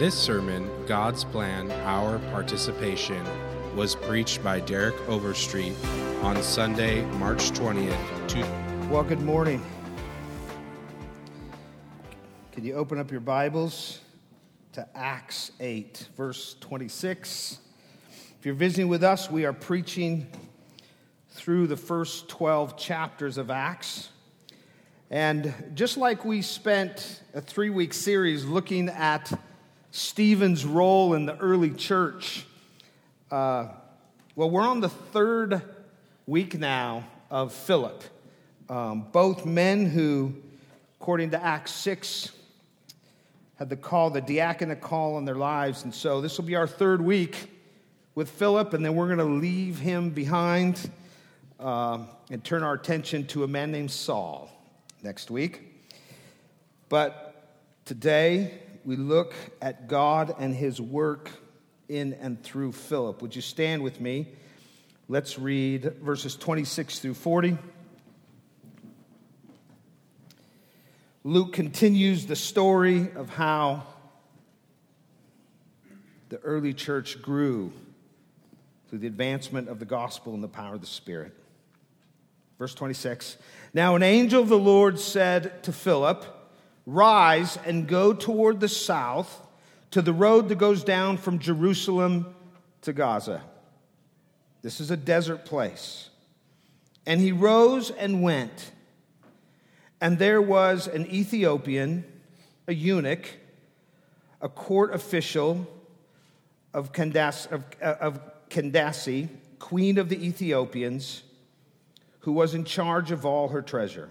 This sermon, God's Plan, Our Participation, was preached by Derek Overstreet on Sunday, March 20th. Two- well, good morning. Can you open up your Bibles to Acts 8, verse 26? If you're visiting with us, we are preaching through the first 12 chapters of Acts. And just like we spent a three week series looking at Stephen's role in the early church, uh, well, we're on the third week now of Philip. Um, both men who, according to Acts 6, had the call, the diaconate call on their lives. And so this will be our third week with Philip, and then we're going to leave him behind uh, and turn our attention to a man named Saul next week. But today we look at God and his work in and through Philip. Would you stand with me? Let's read verses 26 through 40. Luke continues the story of how the early church grew through the advancement of the gospel and the power of the Spirit. Verse 26 Now an angel of the Lord said to Philip, Rise and go toward the south to the road that goes down from Jerusalem to Gaza. This is a desert place. And he rose and went. And there was an Ethiopian, a eunuch, a court official of Candace, of, uh, of Candace, queen of the Ethiopians, who was in charge of all her treasure.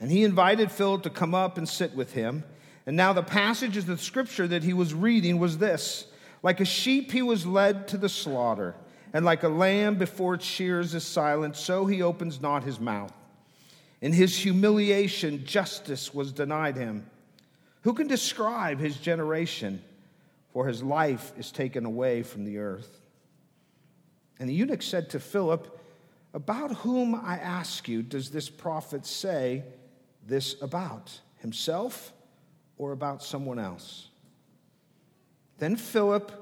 And he invited Philip to come up and sit with him. And now the passage of the scripture that he was reading was this Like a sheep he was led to the slaughter, and like a lamb before its shears is silent, so he opens not his mouth. In his humiliation, justice was denied him. Who can describe his generation? For his life is taken away from the earth. And the eunuch said to Philip, about whom, I ask you, does this prophet say this about? Himself or about someone else? Then Philip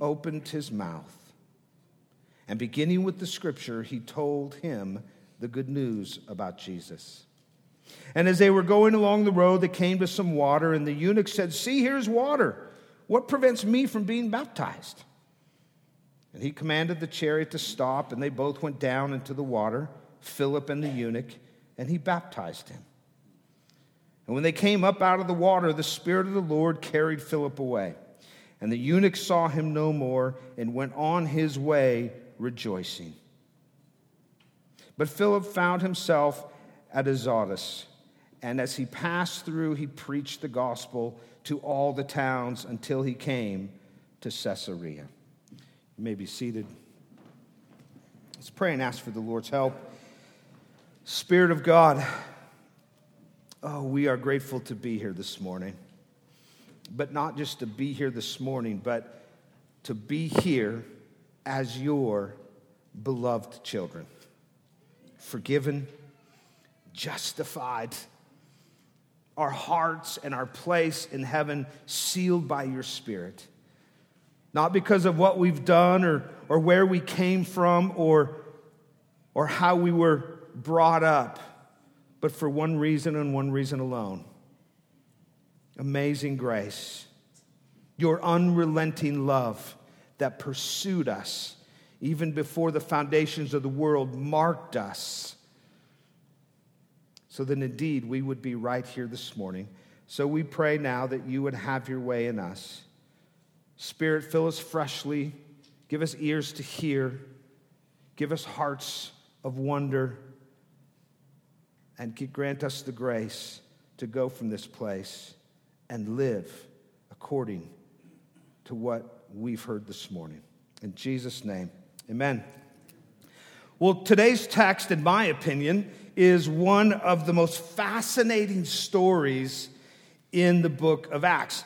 opened his mouth, and beginning with the scripture, he told him the good news about Jesus. And as they were going along the road, they came to some water, and the eunuch said, See, here's water. What prevents me from being baptized? And he commanded the chariot to stop, and they both went down into the water, Philip and the eunuch, and he baptized him. And when they came up out of the water, the Spirit of the Lord carried Philip away. And the eunuch saw him no more and went on his way rejoicing. But Philip found himself at Azotus, and as he passed through, he preached the gospel to all the towns until he came to Caesarea. You may be seated. Let's pray and ask for the Lord's help. Spirit of God, oh, we are grateful to be here this morning. But not just to be here this morning, but to be here as your beloved children. Forgiven, justified, our hearts and our place in heaven sealed by your Spirit not because of what we've done or, or where we came from or, or how we were brought up, but for one reason and one reason alone amazing grace, your unrelenting love that pursued us even before the foundations of the world marked us. So that indeed we would be right here this morning. So we pray now that you would have your way in us. Spirit, fill us freshly. Give us ears to hear. Give us hearts of wonder. And grant us the grace to go from this place and live according to what we've heard this morning. In Jesus' name, amen. Well, today's text, in my opinion, is one of the most fascinating stories in the book of Acts.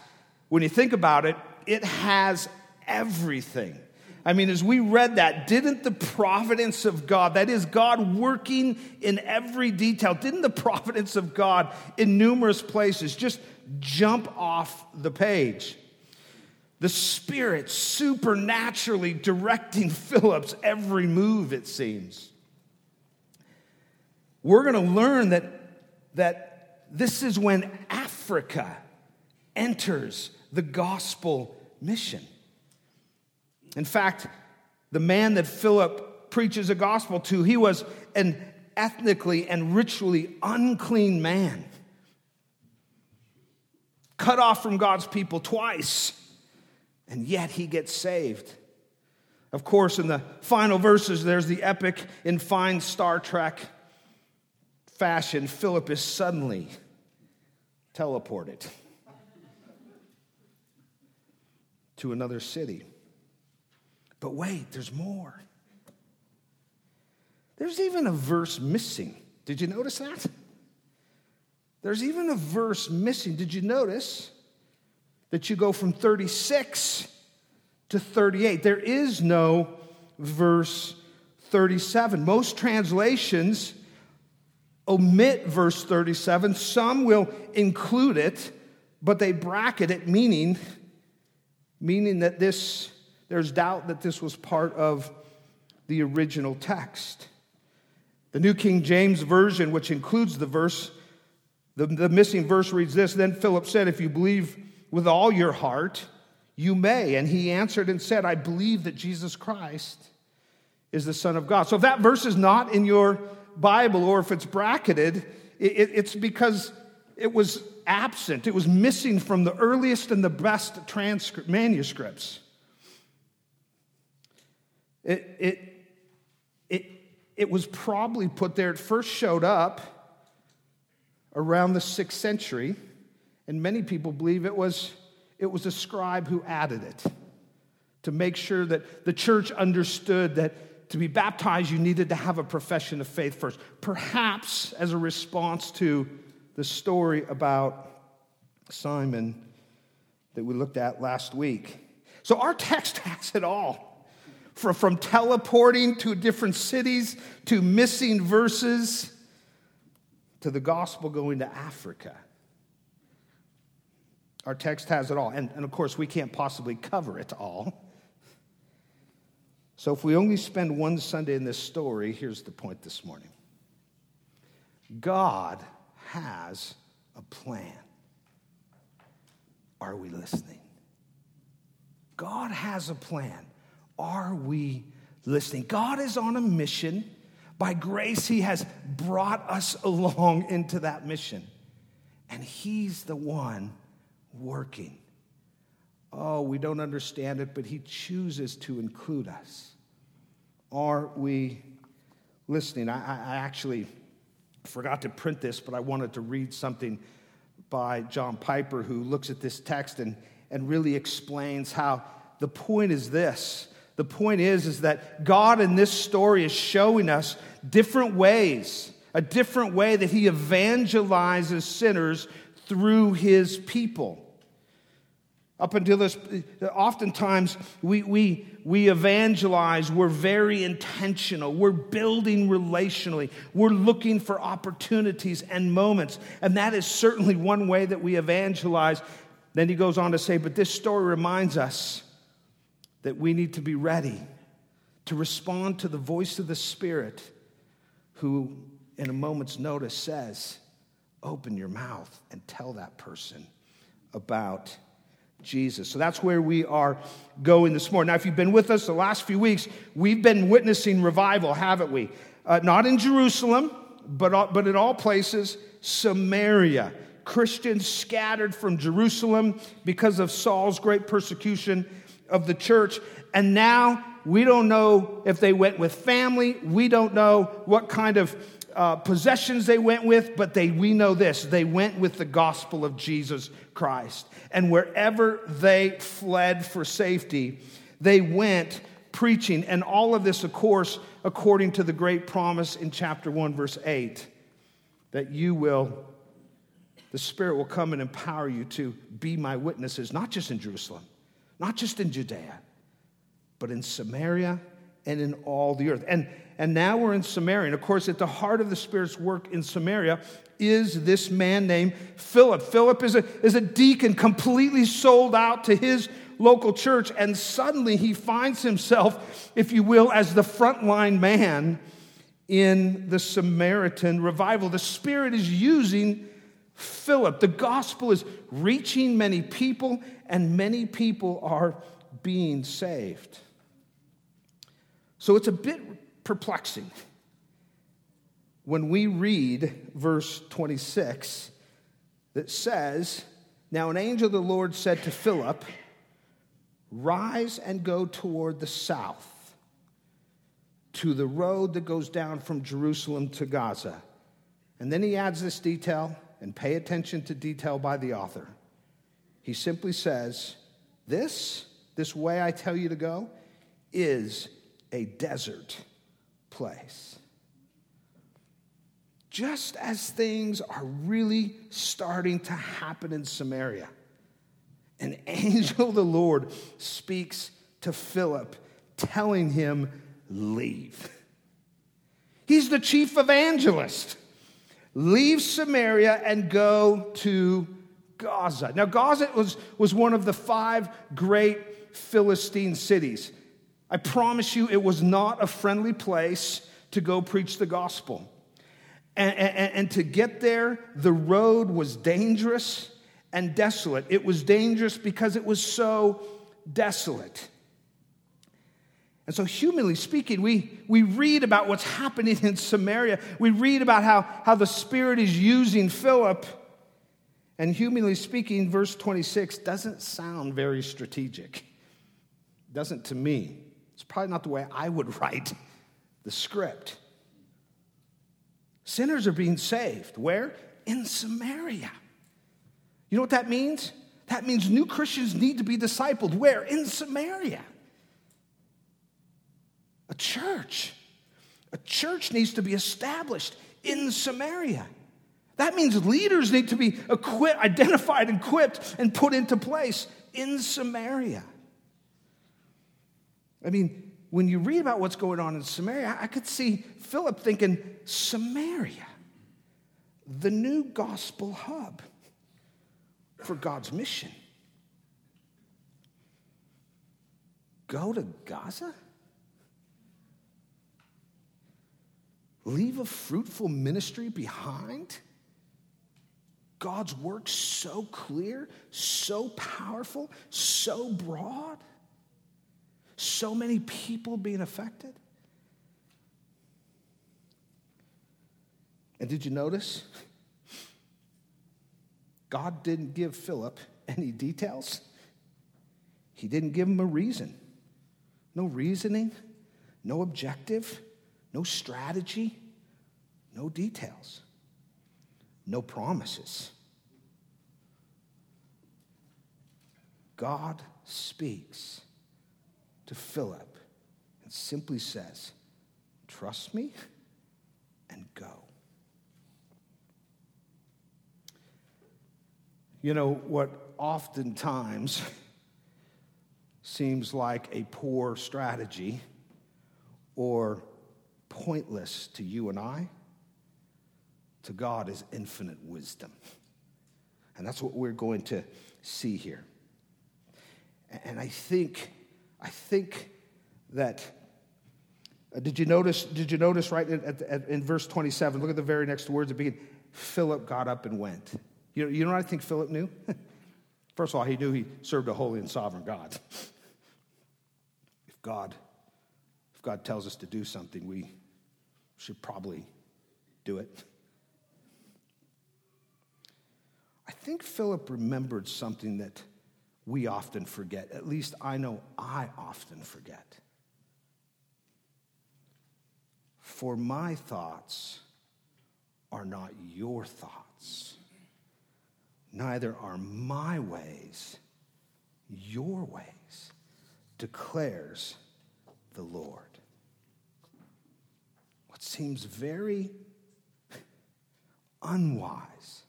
When you think about it, it has everything. I mean, as we read that, didn't the providence of God, that is, God working in every detail, didn't the providence of God in numerous places just jump off the page? The Spirit supernaturally directing Philip's every move, it seems. We're going to learn that, that this is when Africa enters the gospel mission. In fact, the man that Philip preaches a gospel to, he was an ethnically and ritually unclean man, cut off from God's people twice, and yet he gets saved. Of course, in the final verses, there's the epic in fine Star Trek fashion Philip is suddenly teleported to another city. But wait, there's more. There's even a verse missing. Did you notice that? There's even a verse missing. Did you notice that you go from 36 to 38? There is no verse 37. Most translations omit verse 37, some will include it, but they bracket it, meaning, meaning that this there's doubt that this was part of the original text. The New King James Version, which includes the verse, the, the missing verse reads this Then Philip said, If you believe with all your heart, you may. And he answered and said, I believe that Jesus Christ is the Son of God. So if that verse is not in your Bible or if it's bracketed, it, it's because it was absent. It was missing from the earliest and the best manuscripts. It, it, it, it was probably put there, it first showed up around the sixth century, and many people believe it was, it was a scribe who added it to make sure that the church understood that to be baptized, you needed to have a profession of faith first. Perhaps as a response to the story about Simon that we looked at last week. So our text has it all from, teleporting to different cities to missing verses to the gospel going to Africa. Our text has it all. And, and of course, we can't possibly cover it all. So if we only spend one Sunday in this story, here's the point this morning God has a plan. Are we listening? God has a plan. Are we listening? God is on a mission. By grace, He has brought us along into that mission. And He's the one working. Oh, we don't understand it, but He chooses to include us. Are we listening? I, I actually forgot to print this, but I wanted to read something by John Piper who looks at this text and, and really explains how the point is this the point is, is that God in this story is showing us different ways, a different way that He evangelizes sinners through His people. Up until this, oftentimes we, we, we evangelize, we're very intentional, we're building relationally, we're looking for opportunities and moments. And that is certainly one way that we evangelize. Then he goes on to say, but this story reminds us that we need to be ready to respond to the voice of the Spirit, who, in a moment's notice, says, Open your mouth and tell that person about Jesus. So that's where we are going this morning. Now, if you've been with us the last few weeks, we've been witnessing revival, haven't we? Uh, not in Jerusalem, but, but in all places, Samaria. Christians scattered from Jerusalem because of Saul's great persecution of the church. And now we don't know if they went with family. We don't know what kind of uh, possessions they went with, but they, we know this they went with the gospel of Jesus Christ. And wherever they fled for safety, they went preaching. And all of this, of course, according to the great promise in chapter 1, verse 8, that you will, the Spirit will come and empower you to be my witnesses, not just in Jerusalem, not just in Judea, but in Samaria and in all the earth. And, and now we're in Samaria. And of course, at the heart of the Spirit's work in Samaria is this man named Philip. Philip is a, is a deacon completely sold out to his local church, and suddenly he finds himself, if you will, as the frontline man in the Samaritan revival. The Spirit is using Philip. The gospel is reaching many people, and many people are being saved. So it's a bit perplexing when we read verse 26 that says, Now an angel of the Lord said to Philip, Rise and go toward the south to the road that goes down from Jerusalem to Gaza. And then he adds this detail, and pay attention to detail by the author. He simply says, This, this way I tell you to go, is a desert place. Just as things are really starting to happen in Samaria, an angel of the Lord speaks to Philip, telling him, Leave. He's the chief evangelist. Leave Samaria and go to Gaza. Now, Gaza was, was one of the five great Philistine cities. I promise you, it was not a friendly place to go preach the gospel. And, and, and, to get there, the road was dangerous and desolate. It was dangerous because it was so desolate. And so, humanly speaking, we, we read about what's happening in Samaria. We read about how, how the Spirit is using Philip. And humanly speaking, verse 26 doesn't sound very strategic. Doesn't to me. It's probably not the way I would write the script. Sinners are being saved. Where? In Samaria. You know what that means? That means new Christians need to be discipled. Where? In Samaria. A church. A church needs to be established in Samaria. That means leaders need to be equipped, identified, equipped, and put into place in Samaria. I mean, when you read about what's going on in Samaria, I could see Philip thinking, Samaria, the new gospel hub for God's mission. Go to Gaza? Leave a fruitful ministry behind? God's work so clear, so powerful, so broad? So many people being affected. And did you notice? God didn't give Philip any details. He didn't give him a reason. No reasoning, no objective, no strategy, no details, no promises. God speaks to Philip and simply says, Trust me and go. You know, what oftentimes seems like a poor strategy or pointless to you and I, to God is infinite wisdom. And that's what we're going to see here. And I think I think that. Uh, did you notice? Did you notice right at, at, in verse 27? Look at the very next words. Begin. Philip got up and went. You know, you know what I think Philip knew? First of all, he knew he served a holy and sovereign God. if God, if God tells us to do something, we should probably do it. I think Philip remembered something that we often forget. At least I know I often forget. For my thoughts are not your thoughts, neither are my ways your ways, declares the Lord. What seems very unwise,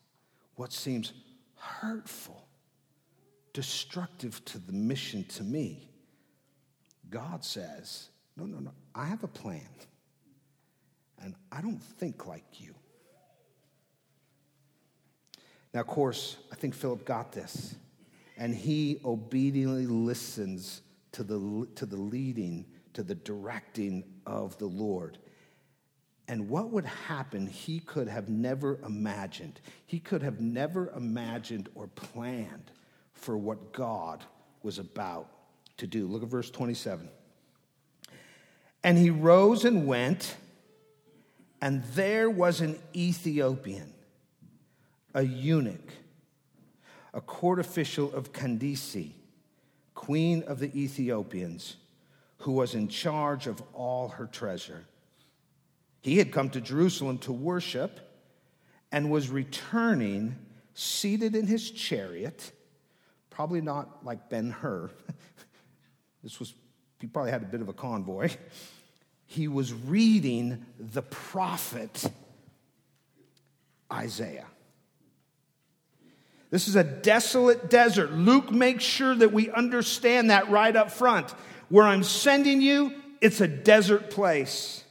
what seems hurtful, destructive to the mission to me, God says, No, no, no, I have a plan, and I don't think like you. Now, of course, I think Philip got this, and he obediently listens to the, to the leading, to the directing of the Lord. And what would happen, he could have never imagined. He could have never imagined or planned for what God was about to do. Look at verse 27. And he rose and went, and there was an Ethiopian, a eunuch, a court official of Candace, queen of the Ethiopians, who was in charge of all her treasure. He had come to Jerusalem to worship and was returning seated in his chariot, probably not like Ben Hur. this was, he probably had a bit of a convoy. He was reading the prophet Isaiah. This is a desolate desert. Luke makes sure that we understand that right up front. Where I'm sending you, it's a desert place.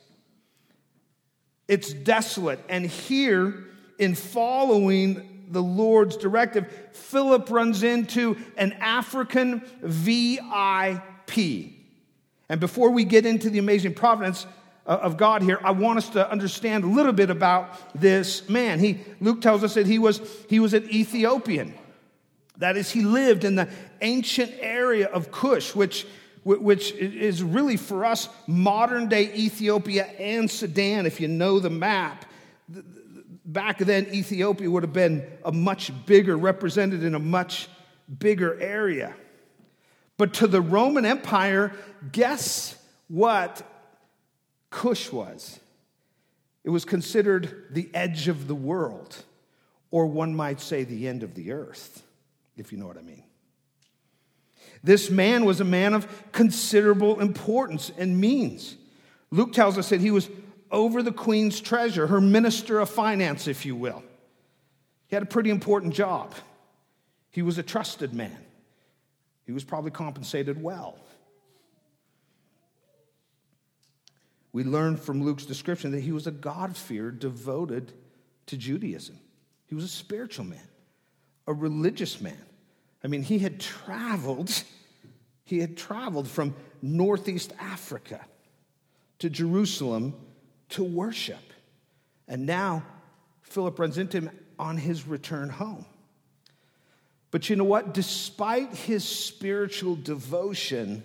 It's desolate. And here, in following the Lord's directive, Philip runs into an African VIP. And before we get into the amazing providence uh, of God here, I want us to understand a little bit about this man. He, Luke tells us that he was, he was an Ethiopian. That is, he lived in the ancient area of Cush, which which is really for us modern day Ethiopia and Sudan, if you know the map. Back then, Ethiopia would have been a much bigger, represented in a much bigger area. But to the Roman Empire, guess what Cush was? It was considered the edge of the world, or one might say the end of the earth, if you know what I mean. This man was a man of considerable importance and means. Luke tells us that he was over the queen's treasure, her minister of finance, if you will. He had a pretty important job. He was a trusted man. He was probably compensated well. We learn from Luke's description that he was a God-fearer devoted to Judaism. He was a spiritual man, a religious man. I mean, he had traveled, he had traveled from Northeast Africa to Jerusalem to worship. And now Philip runs into him on his return home. But you know what? Despite his spiritual devotion,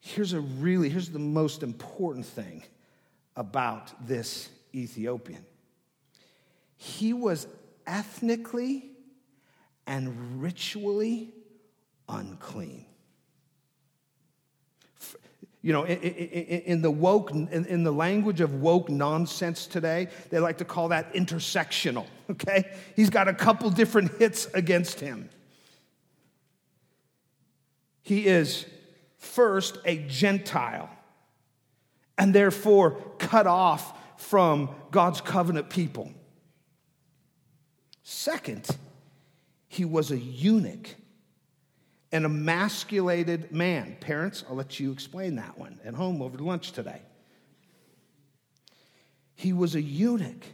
here's a really, here's the most important thing about this Ethiopian. He was ethnically and ritually unclean. You know, in, the woke, in, the language of woke nonsense today, they like to call that intersectional, okay? He's got a couple different hits against him. He is first a Gentile and therefore cut off from God's covenant people. Second, he was a eunuch, an emasculated man. Parents, I'll let you explain that one at home over lunch today. He was a eunuch.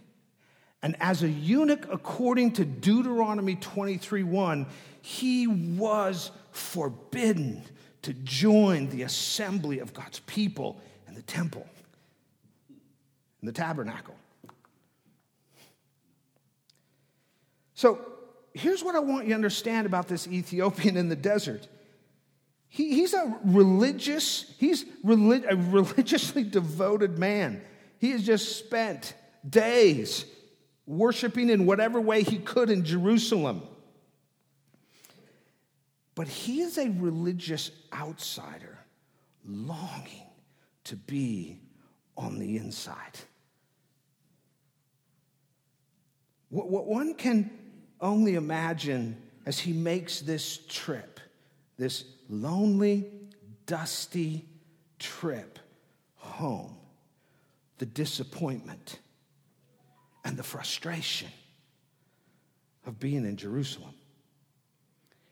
And as a eunuch, according to Deuteronomy 23 1, he was forbidden to join the assembly of God's people in the temple, in the tabernacle. So here's what I want you to understand about this Ethiopian in the desert. He, he's a religious, he's relig- a religiously devoted man. He has just spent days worshiping in whatever way he could in Jerusalem. But he is a religious outsider longing to be on the inside. What one can only imagine as he makes this trip, this lonely, dusty trip home, the disappointment and the frustration of being in Jerusalem.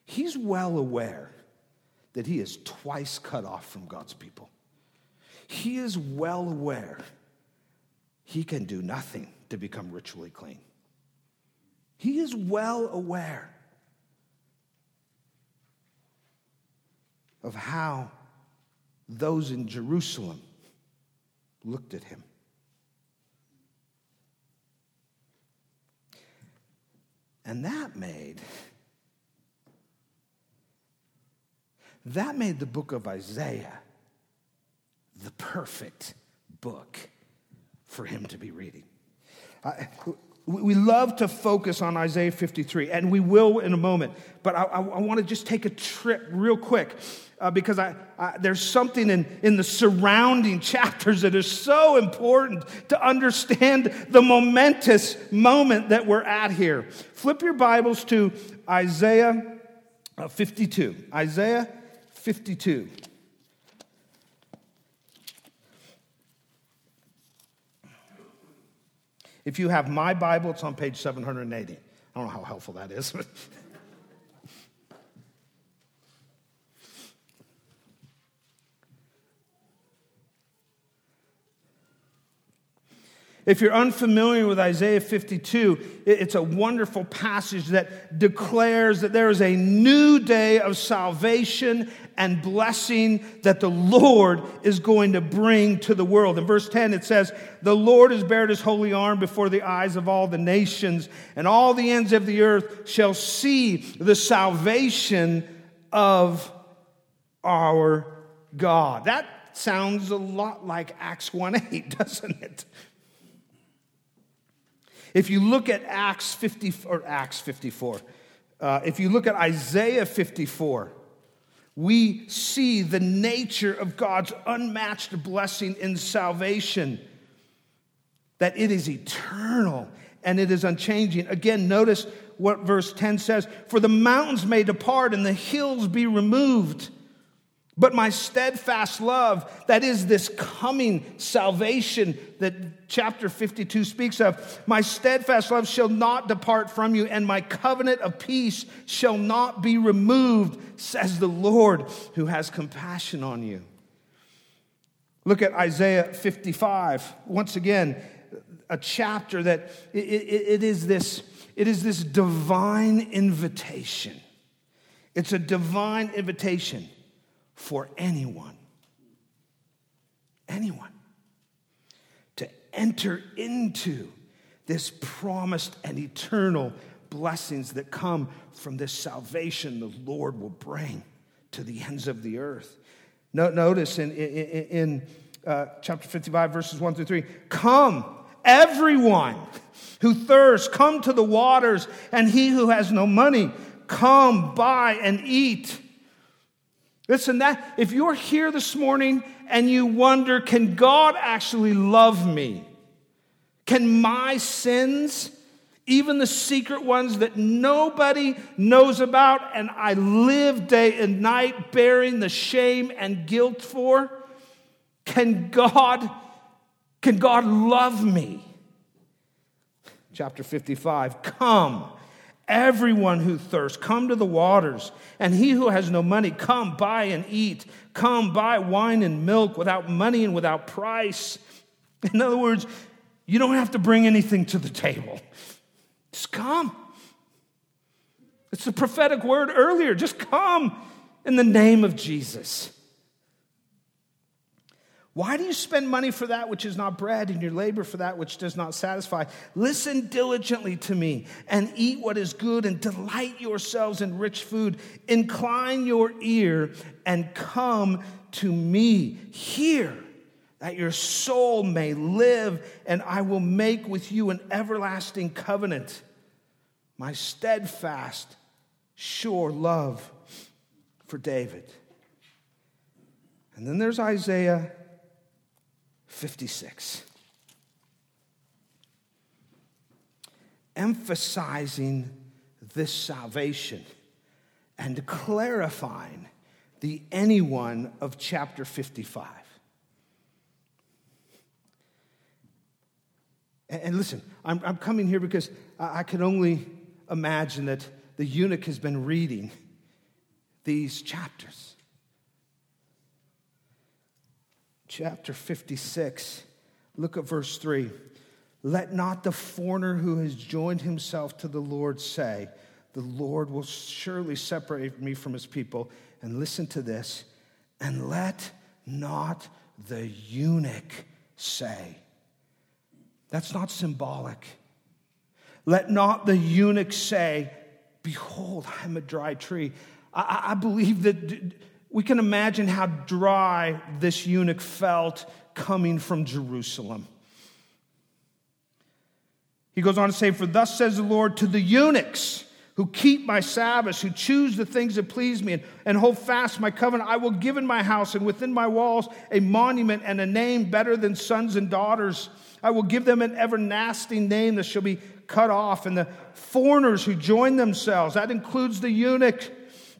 He's well aware that he is twice cut off from God's people. He is well aware he can do nothing to become ritually clean. He is well aware of how those in Jerusalem looked at him. And that made that made the book of Isaiah the perfect book for him to be reading. I, we love to focus on Isaiah 53, and we will in a moment. But I, I, I want to just take a trip real quick uh, because I, there's something in, in the surrounding chapters that is so important to understand the momentous moment that we're at here. Flip your Bibles to Isaiah uh, 52. Isaiah 52. If you have my Bible, it's on page 780. I don't know how helpful that is. If you're unfamiliar with Isaiah 52, it's a wonderful passage that declares that there is a new day of salvation and blessing that the Lord is going to bring to the world. In verse 10, it says, The Lord has bared his holy arm before the eyes of all the nations, and all the ends of the earth shall see the salvation of our God. That sounds a lot like Acts 1 8, doesn't it? If you look at Acts 50 or Acts 54, uh, if you look at Isaiah 54, we see the nature of God's unmatched blessing in salvation, that it is eternal and it is unchanging. Again, notice what verse 10 says For the mountains may depart and the hills be removed but my steadfast love, that is this coming salvation that chapter 52 speaks of, my steadfast love shall not depart from you, and my covenant of peace shall not be removed, says the Lord who has compassion on you. Look at Isaiah 55. Once again, a chapter that it, it, it is this it is this divine invitation. It's a divine invitation for anyone, anyone, to enter into this promised and eternal blessings that come from this salvation the Lord will bring to the ends of the earth. Notice in, in, in uh, chapter 55, verses 1 through 3 Come, everyone who thirsts, come to the waters, and he who has no money, come buy and eat. Listen, that if you're here this morning and you wonder, can God actually love me? Can my sins, even the secret ones that nobody knows about, and I live day and night bearing the shame and guilt for, can God, can God love me? Chapter 55, come Everyone who thirsts, come to the waters. And he who has no money, come buy and eat. Come buy wine and milk without money and without price. In other words, you don't have to bring anything to the table. Just come. It's the prophetic word earlier. Just come in the name of Jesus. Why do you spend money for that which is not bread and your labor for that which does not satisfy? Listen diligently to me and eat what is good and delight yourselves in rich food. Incline your ear and come to me. Hear that your soul may live, and I will make with you an everlasting covenant, my steadfast, sure love for David. And then there's Isaiah 56. emphasizing this salvation and clarifying the anyone of chapter 55. And listen, I'm, I'm coming here because I can only imagine that the eunuch has been reading these chapters. Chapter 56, look at verse 3. Let not the foreigner who has joined himself to the Lord say, The Lord will surely separate me from his people. And listen to this, and let not the eunuch say, That's not symbolic. Let not the eunuch say, Behold, I'm a dry tree. I, I believe that we can imagine how dry this eunuch felt coming from Jerusalem. He goes on to say, For thus says the Lord to the eunuchs who keep my Sabbaths, who choose the things that please me, and, and hold fast my covenant, I will give in my house and within my walls a monument and a name better than sons and daughters. I will give them an everlasting name that shall be cut off. And the foreigners who join themselves, that includes the eunuch,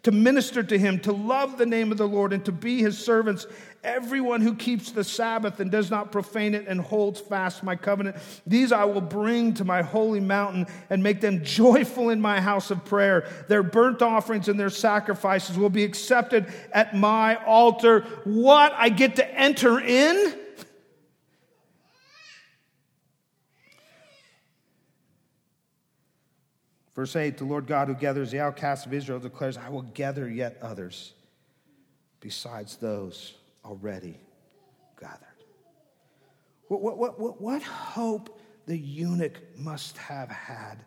to minister to him, to love the name of the Lord, and to be his servants. Everyone who keeps the Sabbath and does not profane it and holds fast my covenant, these I will bring to my holy mountain and make them joyful in my house of prayer. Their burnt offerings and their sacrifices will be accepted at my altar. What? I get to enter in? Verse 8 The Lord God who gathers the outcasts of Israel declares, I will gather yet others besides those already gathered. What, what, what, what hope the eunuch must have had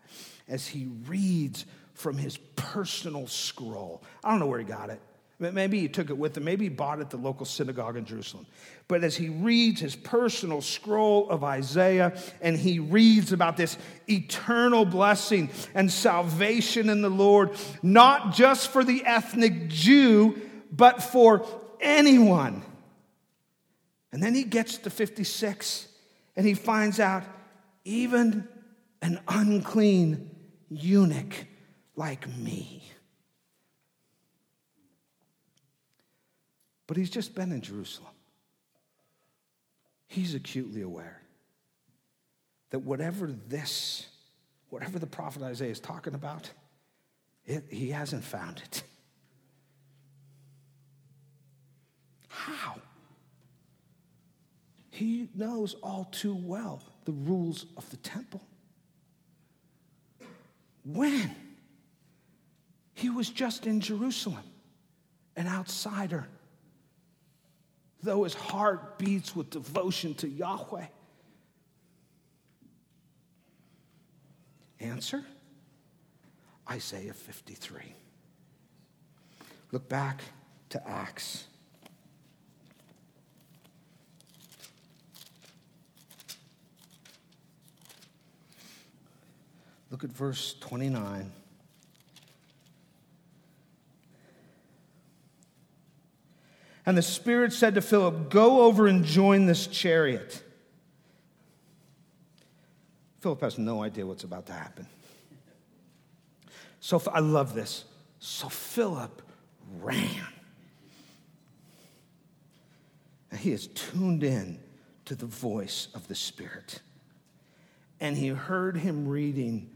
as he reads from his personal scroll. I don't know where he got it. Maybe he took it with him. Maybe he bought it at the local synagogue in Jerusalem. But as he reads his personal scroll of Isaiah and he reads about this eternal blessing and salvation in the Lord, not just for the ethnic Jew, but for anyone. And then he gets to 56 and he finds out even an unclean eunuch like me But he's just been in Jerusalem. He's acutely aware that whatever this, whatever the prophet Isaiah is talking about, it, he hasn't found it. How? He knows all too well the rules of the temple. When? He was just in Jerusalem, an outsider though his heart beats with devotion to Yahweh? Answer Isaiah 53. Look back to Acts. Look at verse 29. And the Spirit said to Philip, Go over and join this chariot. Philip has no idea what's about to happen. So I love this. So Philip ran. And he is tuned in to the voice of the Spirit. And he heard him reading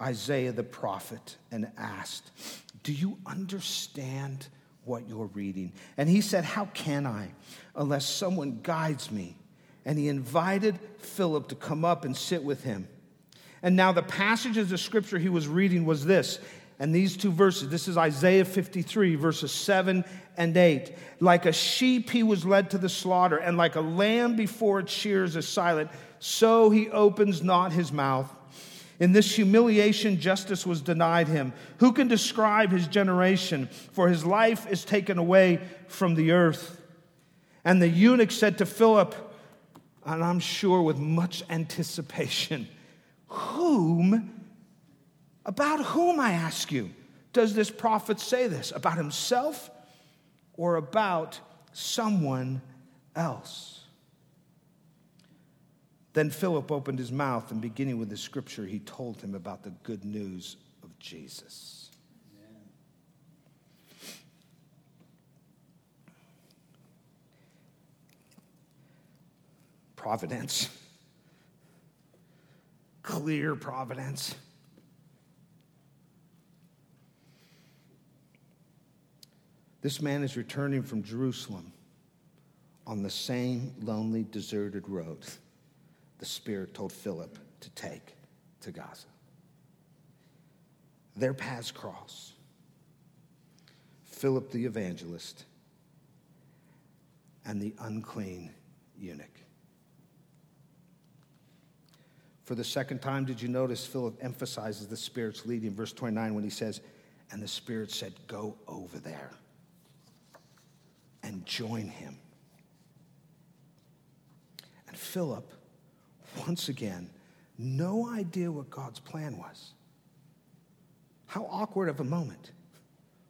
Isaiah the prophet and asked, Do you understand what you're reading. And he said, How can I unless someone guides me? And he invited Philip to come up and sit with him. And now the passages of the scripture he was reading was this. And these two verses, this is Isaiah 53, verses 7 and 8. Like a sheep he was led to the slaughter, and like a lamb before its shears is silent, so he opens not his mouth. In this humiliation, justice was denied him. Who can describe his generation? For his life is taken away from the earth. And the eunuch said to Philip, and I'm sure with much anticipation, Whom, about whom, I ask you, does this prophet say this? About himself or about someone else? Then Philip opened his mouth, and beginning with the scripture, he told him about the good news of Jesus. Providence, clear providence. This man is returning from Jerusalem on the same lonely, deserted road the Spirit told Philip to take to Gaza. Their paths cross. Philip the evangelist and the unclean eunuch. For the second time, did you notice Philip emphasizes the Spirit's leading? Verse 29 when he says, And the Spirit said, Go over there and join him. And Philip, once again, no idea what God's plan was. How awkward of a moment.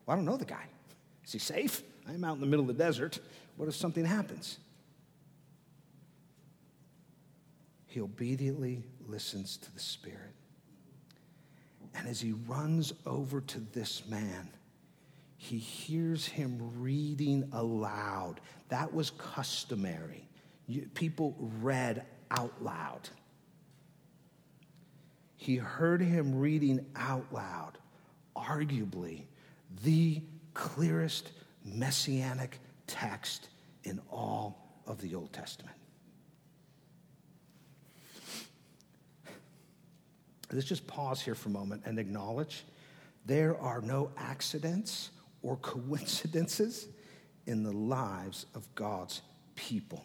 Well, I don't know the guy. Is he safe? I'm out in the middle of the desert. What if something happens? He obediently listens to the Spirit. And as he runs over to this man, he hears him reading aloud. That was customary. People read out loud. He heard him reading out loud, arguably the clearest messianic text in all of the Old Testament. Let's just pause here for a moment and acknowledge there are no accidents or coincidences in the lives of God's people.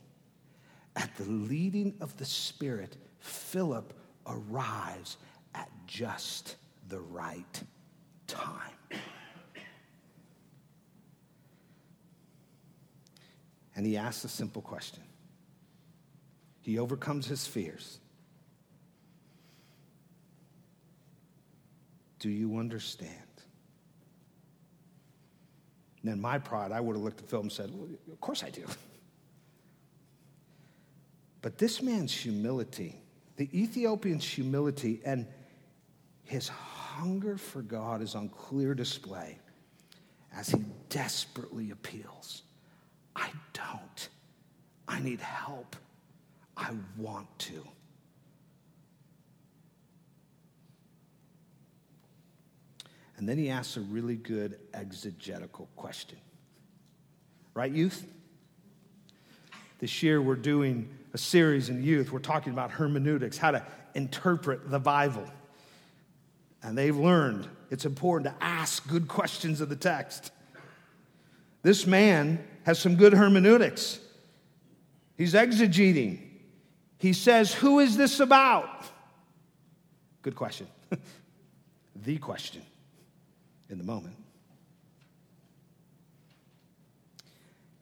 At the leading of the Spirit, Philip arrives at just the right time. And he asks a simple question. He overcomes his fears. Do you understand? And in my pride, I would have looked at Philip and said, well, Of course I do. But this man's humility, the Ethiopian's humility, and his hunger for God is on clear display as he desperately appeals I don't. I need help. I want to. And then he asks a really good exegetical question. Right, youth? This year we're doing a series in youth. We're talking about hermeneutics, how to interpret the Bible. And they've learned it's important to ask good questions of the text. This man has some good hermeneutics. He's exegeting. He says, Who is this about? Good question. the question in the moment.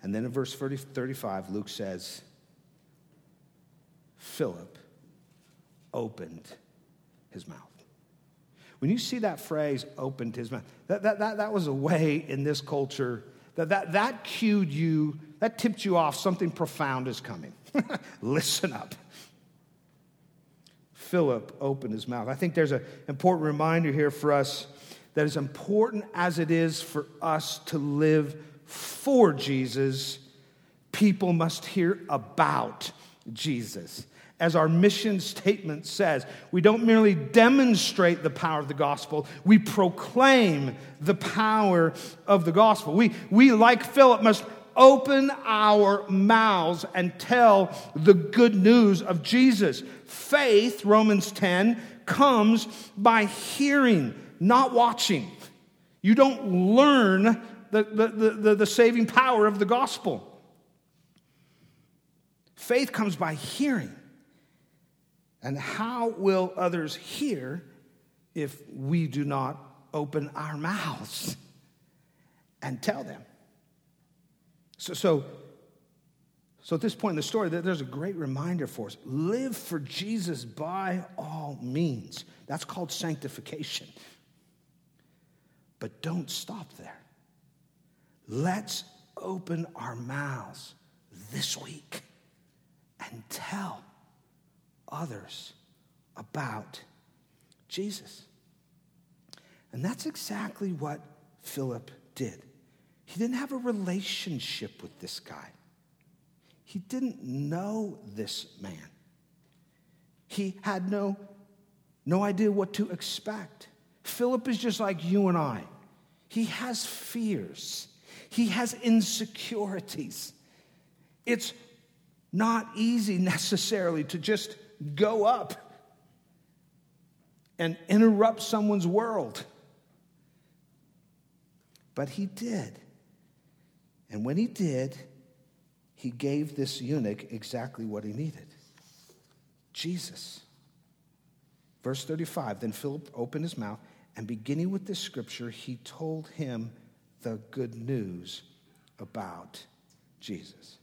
And then in verse 30, 35, Luke says, Philip opened his mouth. When you see that phrase, opened his mouth, that, that, that, that was a way in this culture that, that that cued you, that tipped you off something profound is coming. Listen up. Philip opened his mouth. I think there's an important reminder here for us that as important as it is for us to live for Jesus, people must hear about Jesus. As our mission statement says, we don't merely demonstrate the power of the gospel, we proclaim the power of the gospel. We, we like Philip, must open our mouths and tell the good news of Jesus. Faith, Romans 10, comes by hearing not watching. You don't learn the, the, the, the, saving power of the gospel. Faith comes by hearing. And how will others hear if we do not open our mouths and tell them? So, so, so at this point in the story, there's a great reminder for us live for Jesus by all means. That's called sanctification. But don't stop there. Let's open our mouths this week and tell others about Jesus. And that's exactly what Philip did. He didn't have a relationship with this guy, he didn't know this man. He had no, no idea what to expect. Philip is just like you and I. He has fears, he has insecurities. It's not easy necessarily to just go up and interrupt someone's world. But he did. And when he did, he gave this eunuch exactly what he needed Jesus. Verse 35 Then Philip opened his mouth, and beginning with this scripture, he told him the good news about Jesus.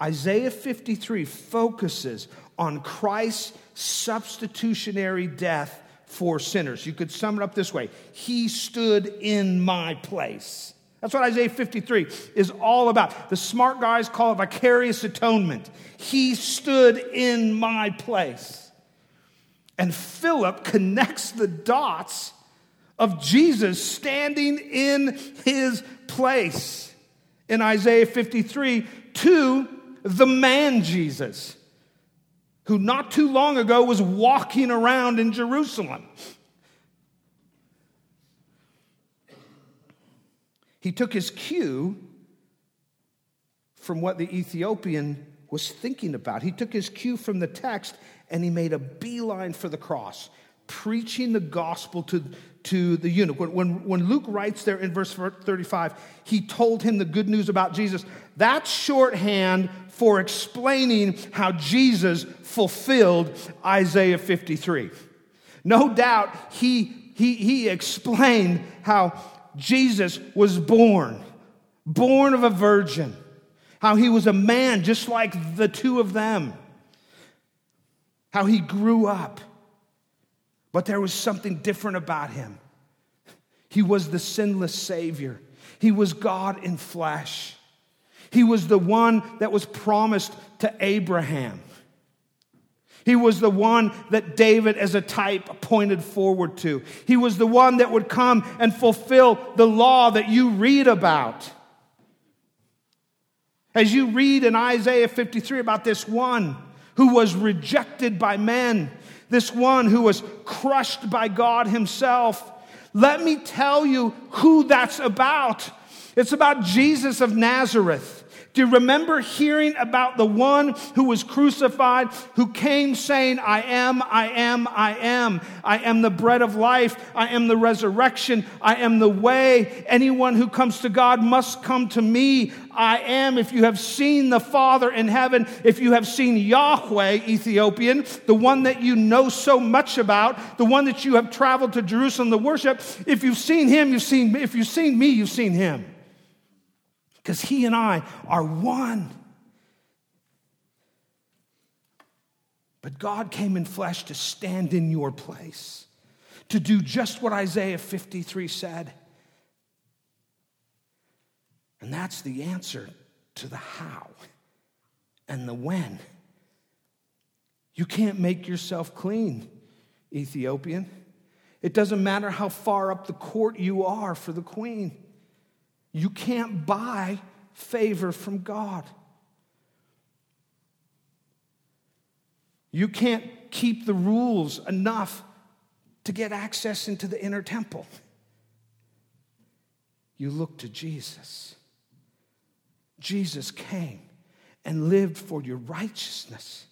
Isaiah 53 focuses on Christ's substitutionary death for sinners. You could sum it up this way He stood in my place. That's what Isaiah 53 is all about. The smart guys call it vicarious atonement. He stood in my place. And Philip connects the dots of Jesus standing in his place in Isaiah 53 to the man Jesus, who not too long ago was walking around in Jerusalem. He took his cue from what the Ethiopian was thinking about. He took his cue from the text and he made a beeline for the cross, preaching the gospel to, to the eunuch. When, when, Luke writes there in verse 35, he told him the good news about Jesus. That's shorthand for explaining how Jesus fulfilled Isaiah 53. No doubt he, he, he explained how Jesus was born, born of a virgin, how he was a man just like the two of them, how he grew up. But there was something different about him. He was the sinless Savior, he was God in flesh. He was the one that was promised to Abraham. He was the one that David, as a type, pointed forward to. He was the one that would come and fulfill the law that you read about. As you read in Isaiah 53 about this one who was rejected by men, this one who was crushed by God Himself, let me tell you who that's about. It's about Jesus of Nazareth. Do you remember hearing about the one who was crucified, who came saying, I am, I am, I am. I am the bread of life. I am the resurrection. I am the way. Anyone who comes to God must come to me. I am. If you have seen the Father in heaven, if you have seen Yahweh, Ethiopian, the one that you know so much about, the one that you have traveled to Jerusalem to worship, if you've seen him, you've seen, me. if you've seen me, you've seen him because He and I are one. But God came in flesh to stand in your place, to do just what Isaiah 53 said. And that's the answer to the how and the when. You can't make yourself clean, Ethiopian. It doesn't matter how far up the court you are for the queen. You can't buy favor from God. You can't keep the rules enough to get access into the inner temple. You look to Jesus. Jesus came and lived for your righteousness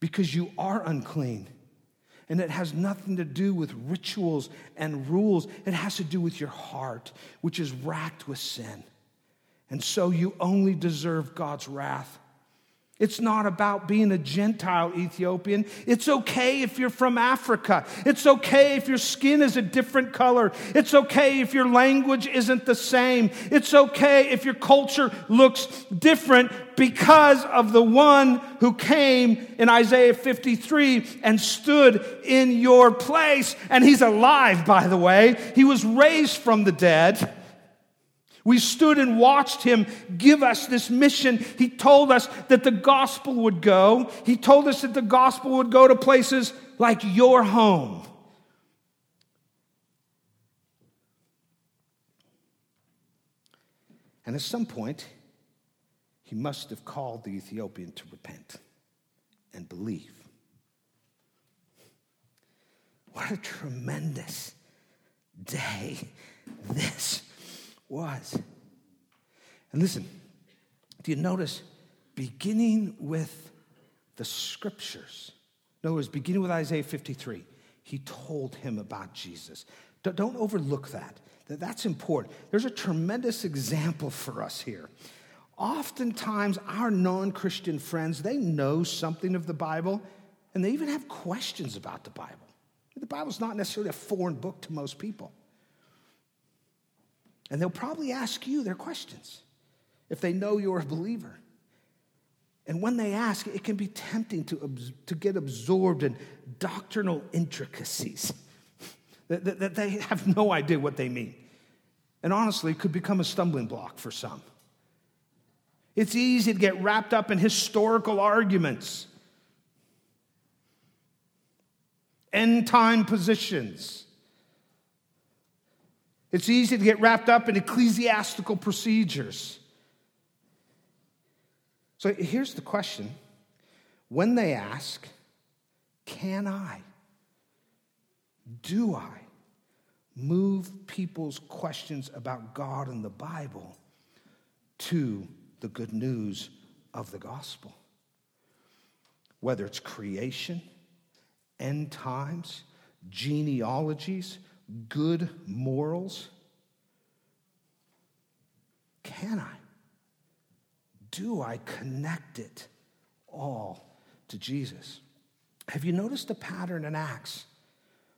because you are unclean. And it has nothing to do with rituals and rules. It has to do with your heart, which is racked with sin. And so you only deserve God's wrath. It's not about being a Gentile Ethiopian. It's okay if you're from Africa. It's okay if your skin is a different color. It's okay if your language isn't the same. It's okay if your culture looks different because of the one who came in Isaiah 53 and stood in your place. And he's alive, by the way. He was raised from the dead We stood and watched him give us this mission. He told us that the gospel would go. He told us that the gospel would go to places like your home. And at some point, he must have called the Ethiopian to repent and believe. What a tremendous day this was. And listen, do you notice beginning with the scriptures? In other words, beginning with Isaiah 53, he told him about Jesus. Don't overlook that. That's important. There's a tremendous example for us here. Oftentimes, our non Christian friends, they know something of the Bible, and they even have questions about the Bible. The Bible's not necessarily a foreign book to most people. And they'll probably ask you their questions if they know you're a believer. And when they ask, it can be tempting to, to get absorbed in doctrinal intricacies that, that, that they have no idea what they mean. And honestly, could become a stumbling block for some. It's easy to get wrapped up in historical arguments, end time positions. It's easy to get wrapped up in ecclesiastical procedures. So here's the question when they ask, Can I? Do I move people's questions about God and the Bible to the good news of the gospel? Whether it's creation, end times, genealogies, good morals? Can I? Do I connect it all to Jesus? Have you noticed a pattern in Acts?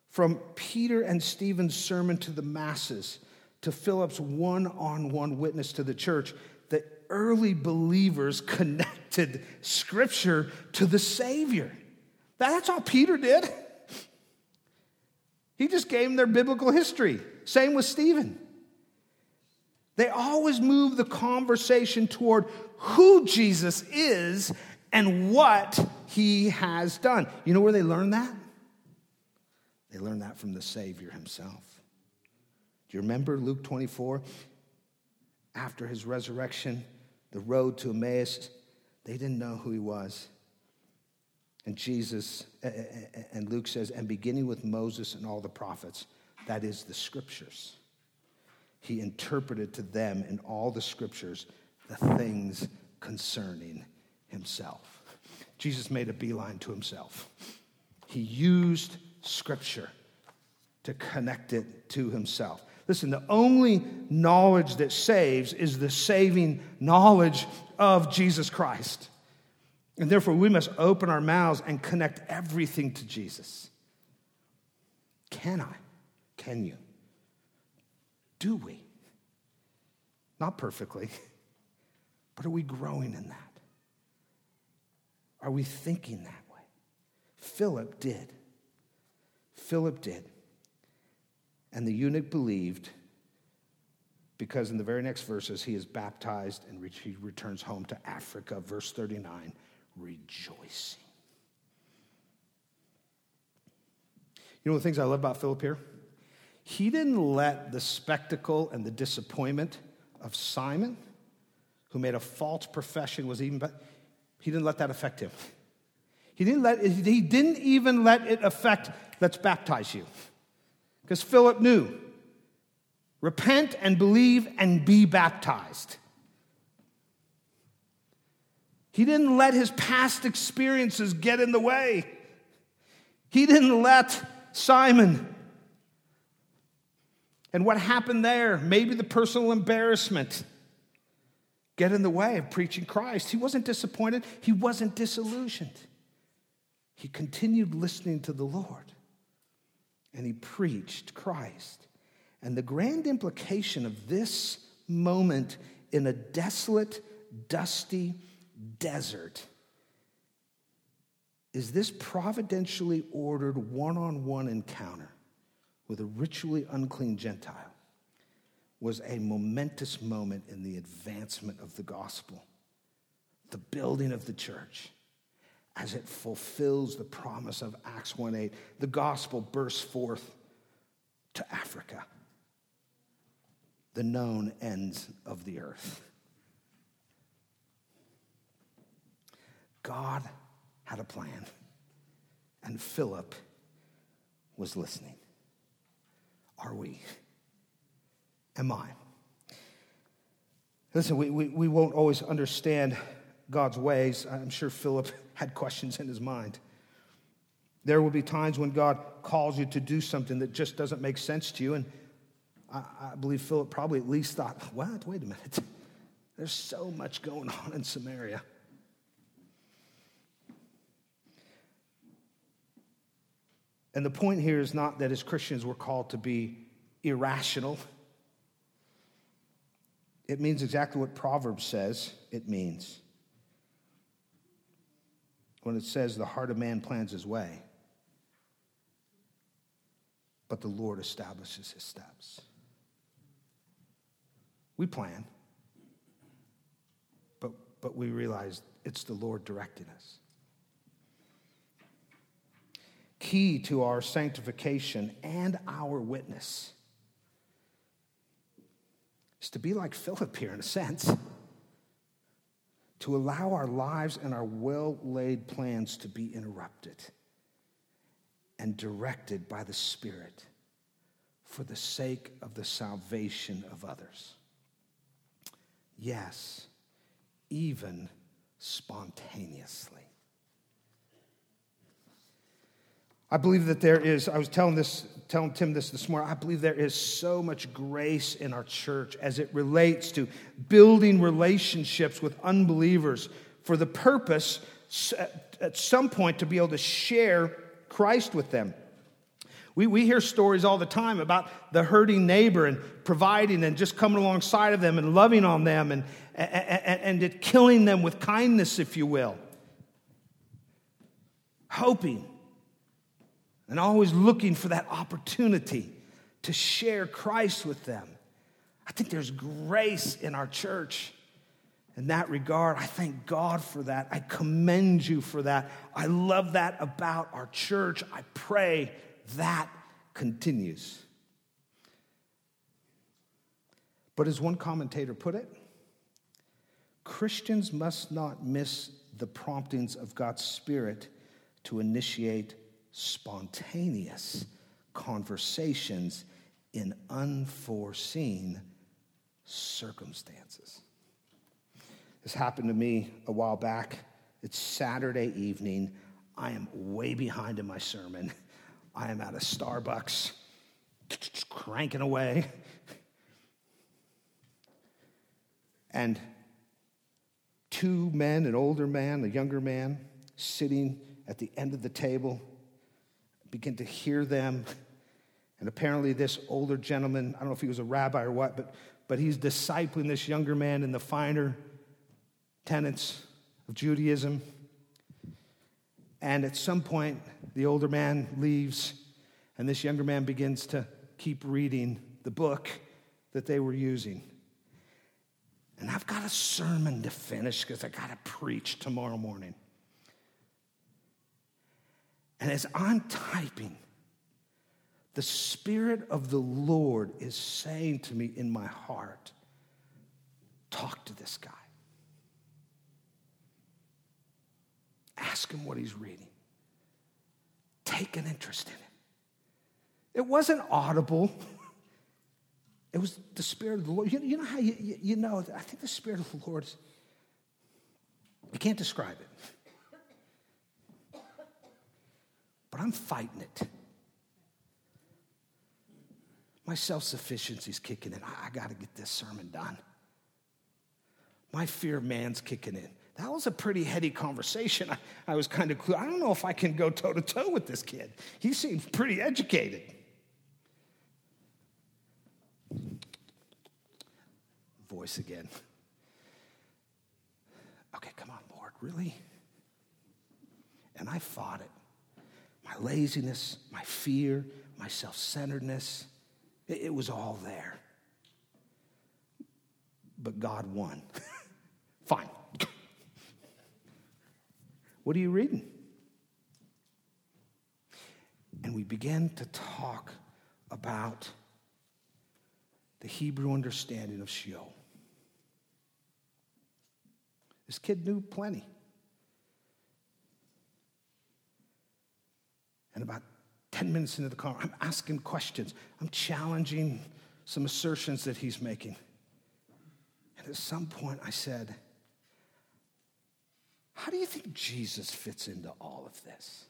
From Peter and Stephen's sermon to the masses to Philip's one on one witness to the church, the early believers connected Scripture to the Savior. That's all Peter did. He just gave them their biblical history. Same with Stephen. They always move the conversation toward who Jesus is and what he has done. You know where they learned that? They learned that from the Savior himself. Do you remember Luke 24? After his resurrection, the road to Emmaus, they didn't know who he was. And Jesus, and Luke says, and beginning with Moses and all the prophets, that is the scriptures. He interpreted to them in all the scriptures the things concerning himself. Jesus made a beeline to himself. He used scripture to connect it to himself. Listen, the only knowledge that saves is the saving knowledge of Jesus Christ. And therefore, we must open our mouths and connect everything to Jesus. Can I? Can you? Do we? Not perfectly, but are we growing in that? Are we thinking that way? Philip did. Philip did. And the eunuch believed because in the very next verses he is baptized and he returns home to Africa. Verse 39 rejoicing. You know the things I love about Philip here? He didn't let the spectacle and the disappointment of Simon, who made a false profession, was even better. He didn't let that affect him. He didn't, let, he didn't even let it affect, let's baptize you. Because Philip knew repent and believe and be baptized. He didn't let his past experiences get in the way. He didn't let Simon and what happened there, maybe the personal embarrassment, get in the way of preaching Christ. He wasn't disappointed, he wasn't disillusioned. He continued listening to the Lord and he preached Christ. And the grand implication of this moment in a desolate, dusty, desert is this providentially ordered one on one encounter with a ritually unclean Gentile was a momentous moment in the advancement of the gospel, the building of the church as it fulfills the promise of Acts 1:8. The gospel bursts forth to Africa, the known ends of the earth. God had a plan, and Philip was listening. Are we? Am I? Listen, we, we, we won't always understand God's ways. I'm sure Philip had questions in his mind. There will be times when God calls you to do something that just doesn't make sense to you. And I, I believe Philip probably at least thought, what? Wait a minute. There's so much going on in Samaria. And the point here is not that as Christians we're called to be irrational. It means exactly what Proverbs says it means. When it says the heart of man plans his way, but the Lord establishes his steps. We plan, but, but we realize it's the Lord directing us. Key to our sanctification and our witness is to be like Philip here in a sense, to allow our lives and our well laid plans to be interrupted and directed by the Spirit for the sake of the salvation of others. Yes, even spontaneously. I believe that there is, I was telling this, telling Tim this this morning, I believe there is so much grace in our church as it relates to building relationships with unbelievers for the purpose at some point to be able to share Christ with them. We, we hear stories all the time about the hurting neighbor and providing and just coming alongside of them and loving on them and, and, and, and killing them with kindness, if you will. Hoping and always looking for that opportunity to share Christ with them. I think there's grace in our church in that regard. I thank God for that. I commend you for that. I love that about our church. I pray that continues. But as one commentator put it, Christians must not miss the promptings of God's Spirit to initiate spontaneous conversations in unforeseen circumstances. This happened to me a while back. It's Saturday evening. I am way behind in my sermon. I am at a Starbucks, cranking away. And two men, an older man, a younger man, sitting at the end of the table begin to hear them. And apparently, this older gentleman, I don't know if he was a rabbi or what, but, but he's discipling this younger man in the finer tenets of Judaism. And at some point, the older man leaves, and this younger man begins to keep reading the book that they were using. And I've got a sermon to finish because I got to preach tomorrow morning. And as I'm typing, the Spirit of the Lord is saying to me in my heart, talk to this guy. Ask him what he's reading. Take an interest in it. It wasn't audible. It was the Spirit of the Lord. You, know how you, you, you know, I think the Spirit of the Lord is, you can't describe it. But I'm fighting it. My self sufficiency is kicking in. I, I got to get this sermon done. My fear of man's kicking in. That was a pretty heady conversation. I, I was kind of. I don't know if I can go toe to toe with this kid. He seems pretty educated. Voice again. Okay, come on, Lord, really? And I fought it my laziness, my fear, my self centeredness. It, it was all there. but God won. Fine. What are you reading? And we began to talk about the Hebrew understanding of Sheol. This kid knew plenty. And about 10 minutes into the car, I'm asking questions. I'm challenging some assertions that he's making. And at some point, I said, How do you think Jesus fits into all of this?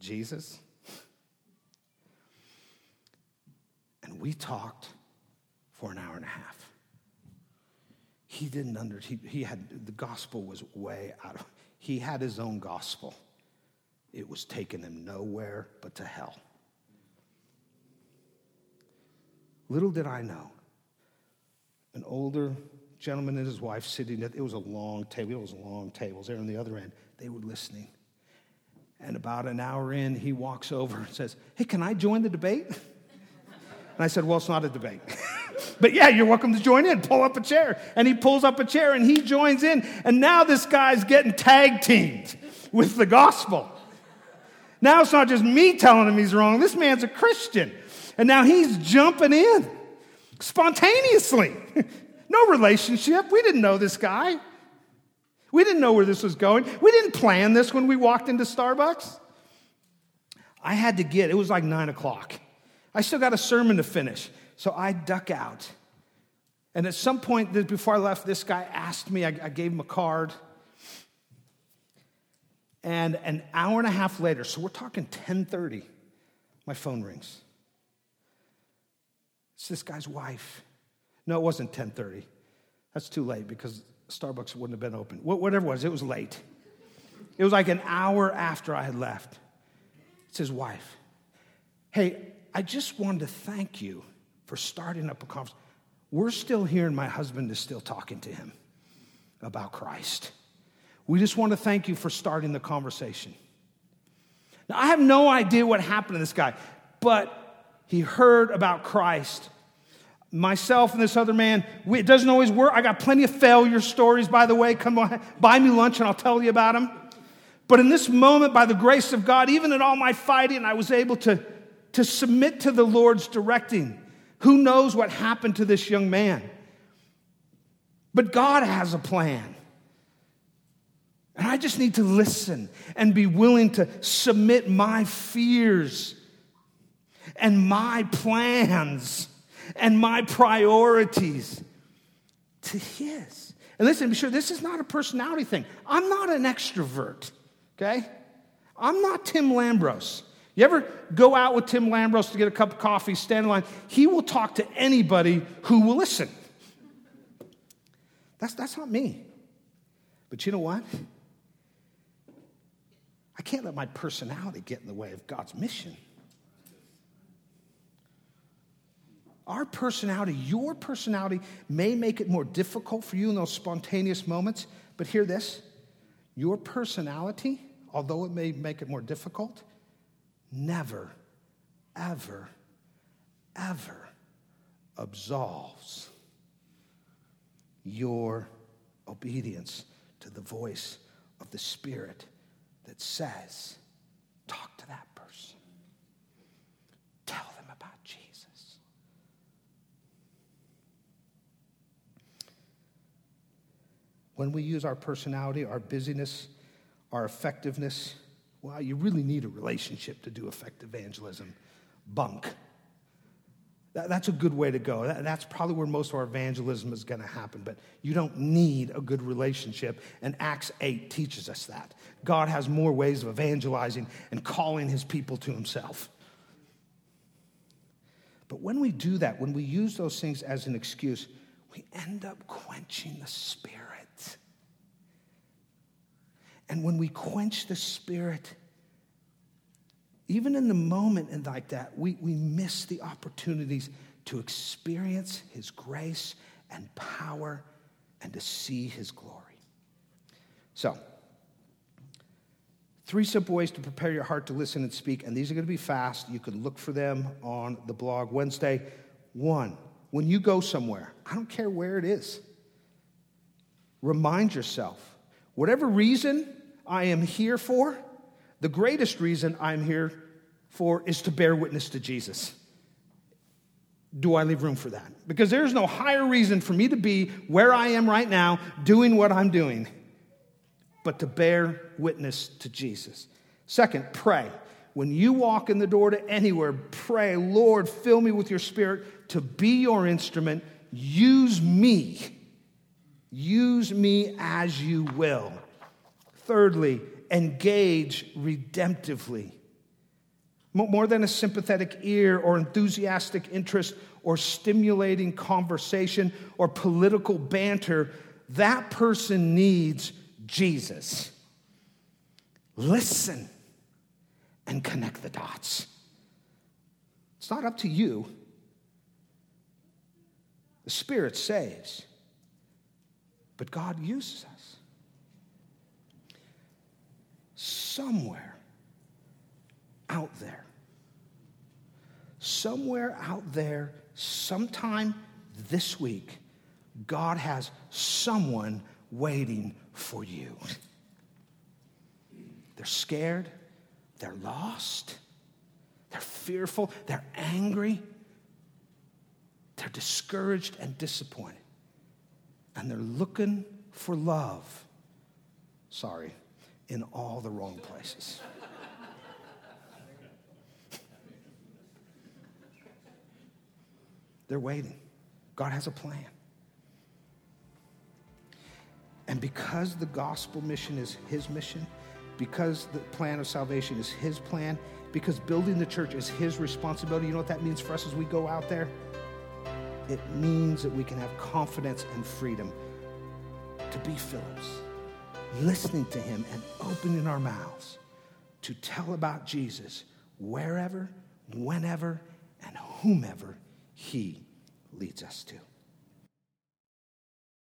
Jesus? And we talked for an hour and a half. He didn't under, he, he had, the gospel was way out of, he had his own gospel. It was taking them nowhere but to hell. Little did I know, an older gentleman and his wife sitting at, it was a long table, it was a long tables there on the other end. They were listening. And about an hour in, he walks over and says, Hey, can I join the debate? And I said, Well, it's not a debate. but yeah, you're welcome to join in. Pull up a chair. And he pulls up a chair and he joins in. And now this guy's getting tag teamed with the gospel. Now it's not just me telling him he's wrong. This man's a Christian. And now he's jumping in spontaneously. no relationship. We didn't know this guy. We didn't know where this was going. We didn't plan this when we walked into Starbucks. I had to get, it was like nine o'clock. I still got a sermon to finish. So I duck out. And at some point before I left, this guy asked me, I, gave him a card. And an hour and a half later, so we're talking 10:30, my phone rings. It's this guy's wife. No, it wasn't 10:30. That's too late because Starbucks wouldn't have been open. Whatever it was, it was late. It was like an hour after I had left. It's his wife. Hey, I just wanted to thank you for starting up a conference. We're still here, and my husband is still talking to him about Christ. We just want to thank you for starting the conversation. Now, I have no idea what happened to this guy, but he heard about Christ. Myself and this other man, we, it doesn't always work. I got plenty of failure stories, by the way. Come on, buy me lunch and I'll tell you about them. But in this moment, by the grace of God, even in all my fighting, I was able to to submit to the Lord's directing. Who knows what happened to this young man? But God has a plan. And I just need to listen and be willing to submit my fears and my plans and my priorities to His. And listen, be sure this is not a personality thing. I'm not an extrovert, okay? I'm not Tim Lambros. You ever go out with Tim Lambros to get a cup of coffee, stand in line? He will talk to anybody who will listen. That's, that's not me. But you know what? Can't let my personality get in the way of God's mission. Our personality, your personality, may make it more difficult for you in those spontaneous moments, but hear this your personality, although it may make it more difficult, never, ever, ever absolves your obedience to the voice of the Spirit that says, Talk to that person. Tell them about Jesus. When we use our personality, our busyness, our effectiveness, well, you really need a relationship to do effective evangelism. Bunk. That, that's a good way to go. That, that's probably where most of our evangelism is going to happen. But you don't need a good relationship. And Acts 8 teaches us that. God has more ways of evangelizing and calling his people to himself. But when we do that, when we use those things as an excuse, we end up quenching the spirit. And when we quench the spirit, even in the moment and like that, we, we miss the opportunities to experience his grace and power and to see his glory. So, three simple ways to prepare your heart to listen and speak, and these are going to be fast. You can look for them on the blog Wednesday. One, when you go somewhere, I don't care where it is, remind yourself whatever reason I am here for, the greatest reason I'm here for is to bear witness to Jesus. Do I leave room for that? Because there's no higher reason for me to be where I am right now, doing what I'm doing, but to bear witness to Jesus. Second, pray. When you walk in the door to anywhere, pray, Lord, fill me with your spirit to be your instrument. Use me. Use me as you will. Thirdly, engage redemptively. More than a sympathetic ear or enthusiastic interest or stimulating conversation or political banter, that person needs Jesus. Listen and connect the dots. It's not up to you. The Spirit saves, but God uses us. Somewhere out there, somewhere out there, sometime this week, God has someone waiting for you. They're scared, they're lost, they're fearful, they're angry, they're discouraged and disappointed. And they're looking for love. Sorry, in all the wrong places. They're waiting. God has a plan. And because the gospel mission is His mission, because the plan of salvation is His plan, because building the church is His responsibility, you know what that means for us as we go out there? It means that we can have confidence and freedom to be Philips, listening to Him and opening our mouths to tell about Jesus wherever, whenever, and whomever he leads us to.